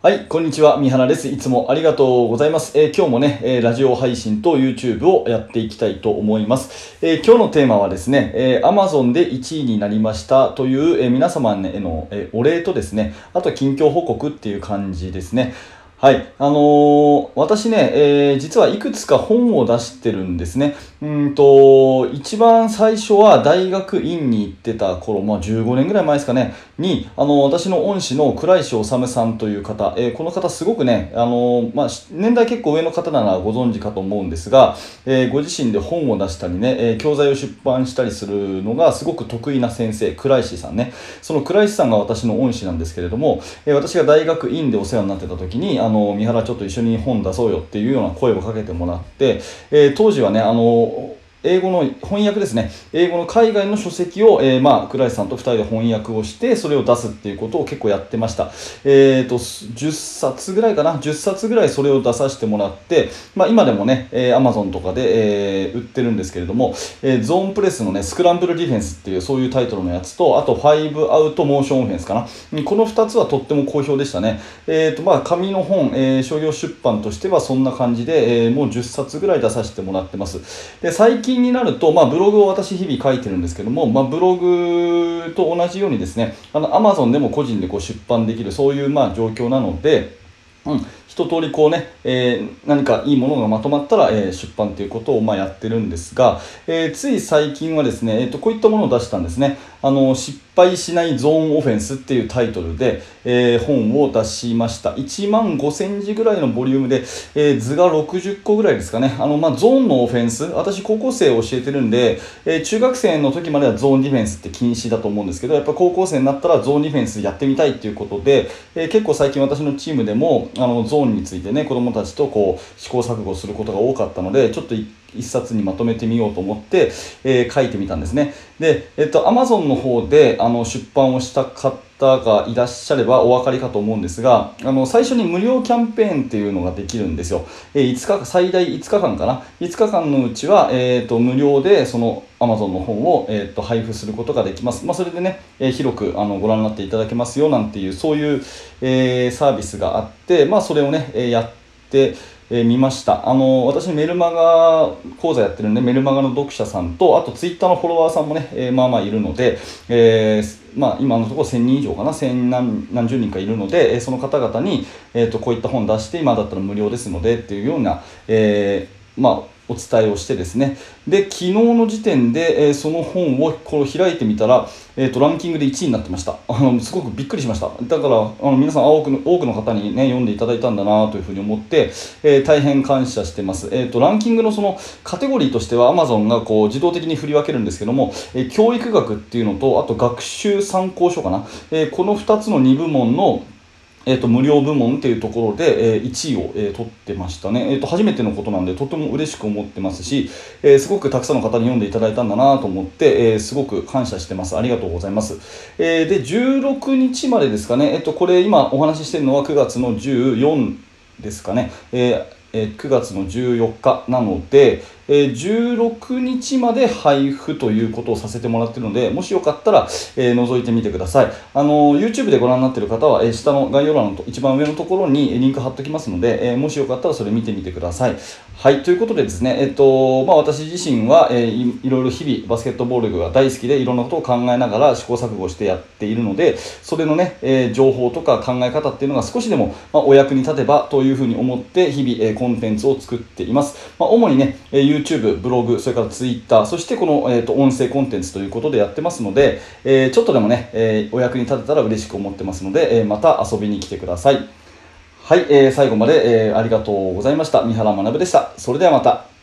はい、こんにちは。三原です。いつもありがとうございます。えー今日もね、えーラジオ配信と YouTube をやっていきたいと思います。えー今日のテーマはですね、え Amazon で1位になりましたという、え皆様への、えお礼とですね、あと近況報告っていう感じですね。はい。あのー私ね、えー実はいくつか本を出してるんですね。うんと、一番最初は大学院に行ってた頃、まあ15年ぐらい前ですかね、に、あの、私の恩師の倉石治さんという方、えーこの方すごくね、あの、まあ、年代結構上の方ならご存知かと思うんですが、えーご自身で本を出したりね、えー教材を出版したりするのがすごく得意な先生、倉石さんね。その倉石さんが私の恩師なんですけれども、えー私が大学院でお世話になってた時に、あの、三原ちょっと一緒に本出そうよっていうような声をかけてもらって、えー当時はね、あの、英語の翻訳ですね。英語の海外の書籍を、えーまあ、倉石さんと2人で翻訳をして、それを出すっていうことを結構やってました。えっ、と、10冊ぐらいかな ?10 冊ぐらいそれを出させてもらって、まあ、今でもね、えー、Amazon とかで、えー売ってるんですけれども、えーゾーンプレスのね、スクランブルディフェンスっていう、そういうタイトルのやつと、あと、5アウトモーションオフェンスかな？この2つはとっても好評でしたね。えっ、と、まあ、紙の本、えー商業出版としてはそんな感じで、えーもう10冊ぐらい出させてもらってます。で、最近になると、まあ、ブログを私日々書いてるんですけども、まあ、ブログと同じようにですね、あの、Amazon でも個人でこう出版できる、そういうまあ状況なので、うん、一通りこうね、えー何かいいものがまとまったら、えー出版ということをまあやってるんですが、えーつい最近はですね、えー、とこういったものを出したんですね。あの失敗しないゾーンオフェンスっていうタイトルで、えー本を出しました。1万5000字ぐらいのボリュームで、えー図が60個ぐらいですかね。あの、まあ、ゾーンのオフェンス、私高校生を教えてるんで、えー中学生の時まではゾーンディフェンスって禁止だと思うんですけど、やっぱ高校生になったらゾーンディフェンスやってみたいっていうことで、えー結構最近私のチームでも、あの、ゾーンについてね、子どもたちとこう、試行錯誤することが多かったので、ちょっと一一冊にまとめてみようと思って、えー書いてみたんですね。で、えっと、Amazon の方であの出版をした方がいらっしゃればお分かりかと思うんですが、あの最初に無料キャンペーンっていうのができるんですよ。えー5日、最大5日間かな？5日間のうちは、えー、と無料でその Amazon の本を、えー、と配布することができます。まあ、それでね、えー広くあのご覧になっていただけますよなんていう、そういう、えーサービスがあって、まあ、それをね、えーやって、えー見ました。あの、私メルマガ講座やってるんで、メルマガの読者さんと、あとツイッターのフォロワーさんもね、えーまあまあいるので、えーまあ今のところ1000人以上かな、1000何何十人かいるので、えーその方々に、えーと、こういった本出して、今だったら無料ですのでっていうような、えーまあ、お伝えをしてですね。で、昨日の時点で、えーその本をこう開いてみたら、えーと、ランキングで1位になってました。あの、すごくびっくりしました。だから、あの皆さん多くの、多くの方にね、読んでいただいたんだなというふうに思って、えー大変感謝してます。えっ、と、ランキングのそのカテゴリーとしては Amazon がこう自動的に振り分けるんですけども、えー教育学っていうのと、あと学習参考書かな。えこの2つの2部門のえー、と無料部門っていうところで、えー1位を、えー取ってましたね、えーと、初めてのことなんでとても嬉しく思ってますし、えーすごくたくさんの方に読んでいただいたんだなと思って、えーすごく感謝してます。ありがとうございます、えーで16日までですかね、えー、とこれ今お話ししてるのは9月の14ですかね、えーえ9月の14日なので、え16日まで配布ということをさせてもらっているので、もしよかったら、えー覗いてみてください。あの YouTube でご覧になっている方は、えー下の概要欄のと一番上のところにリンク貼っておきますので、えーもしよかったらそれ見てみてください。はい、ということでですね、えっと、まあ、私自身は、えーいろいろ日々バスケットボールが大好きで、いろんなことを考えながら試行錯誤してやっているので、それのね、えー情報とか考え方っていうのが少しでも、まあ、お役に立てばというふうに思って、日々、えコンテンツを作っています。まあ、主にね、えー YouTube、ブログ、それから Twitter、そしてこの、えー、と音声コンテンツということでやってますので、えーちょっとでもね、えーお役に立てたら嬉しく思ってますので、えーまた遊びに来てください。はい、えー最後まで、えーありがとうございました。三原学でした。それではまた。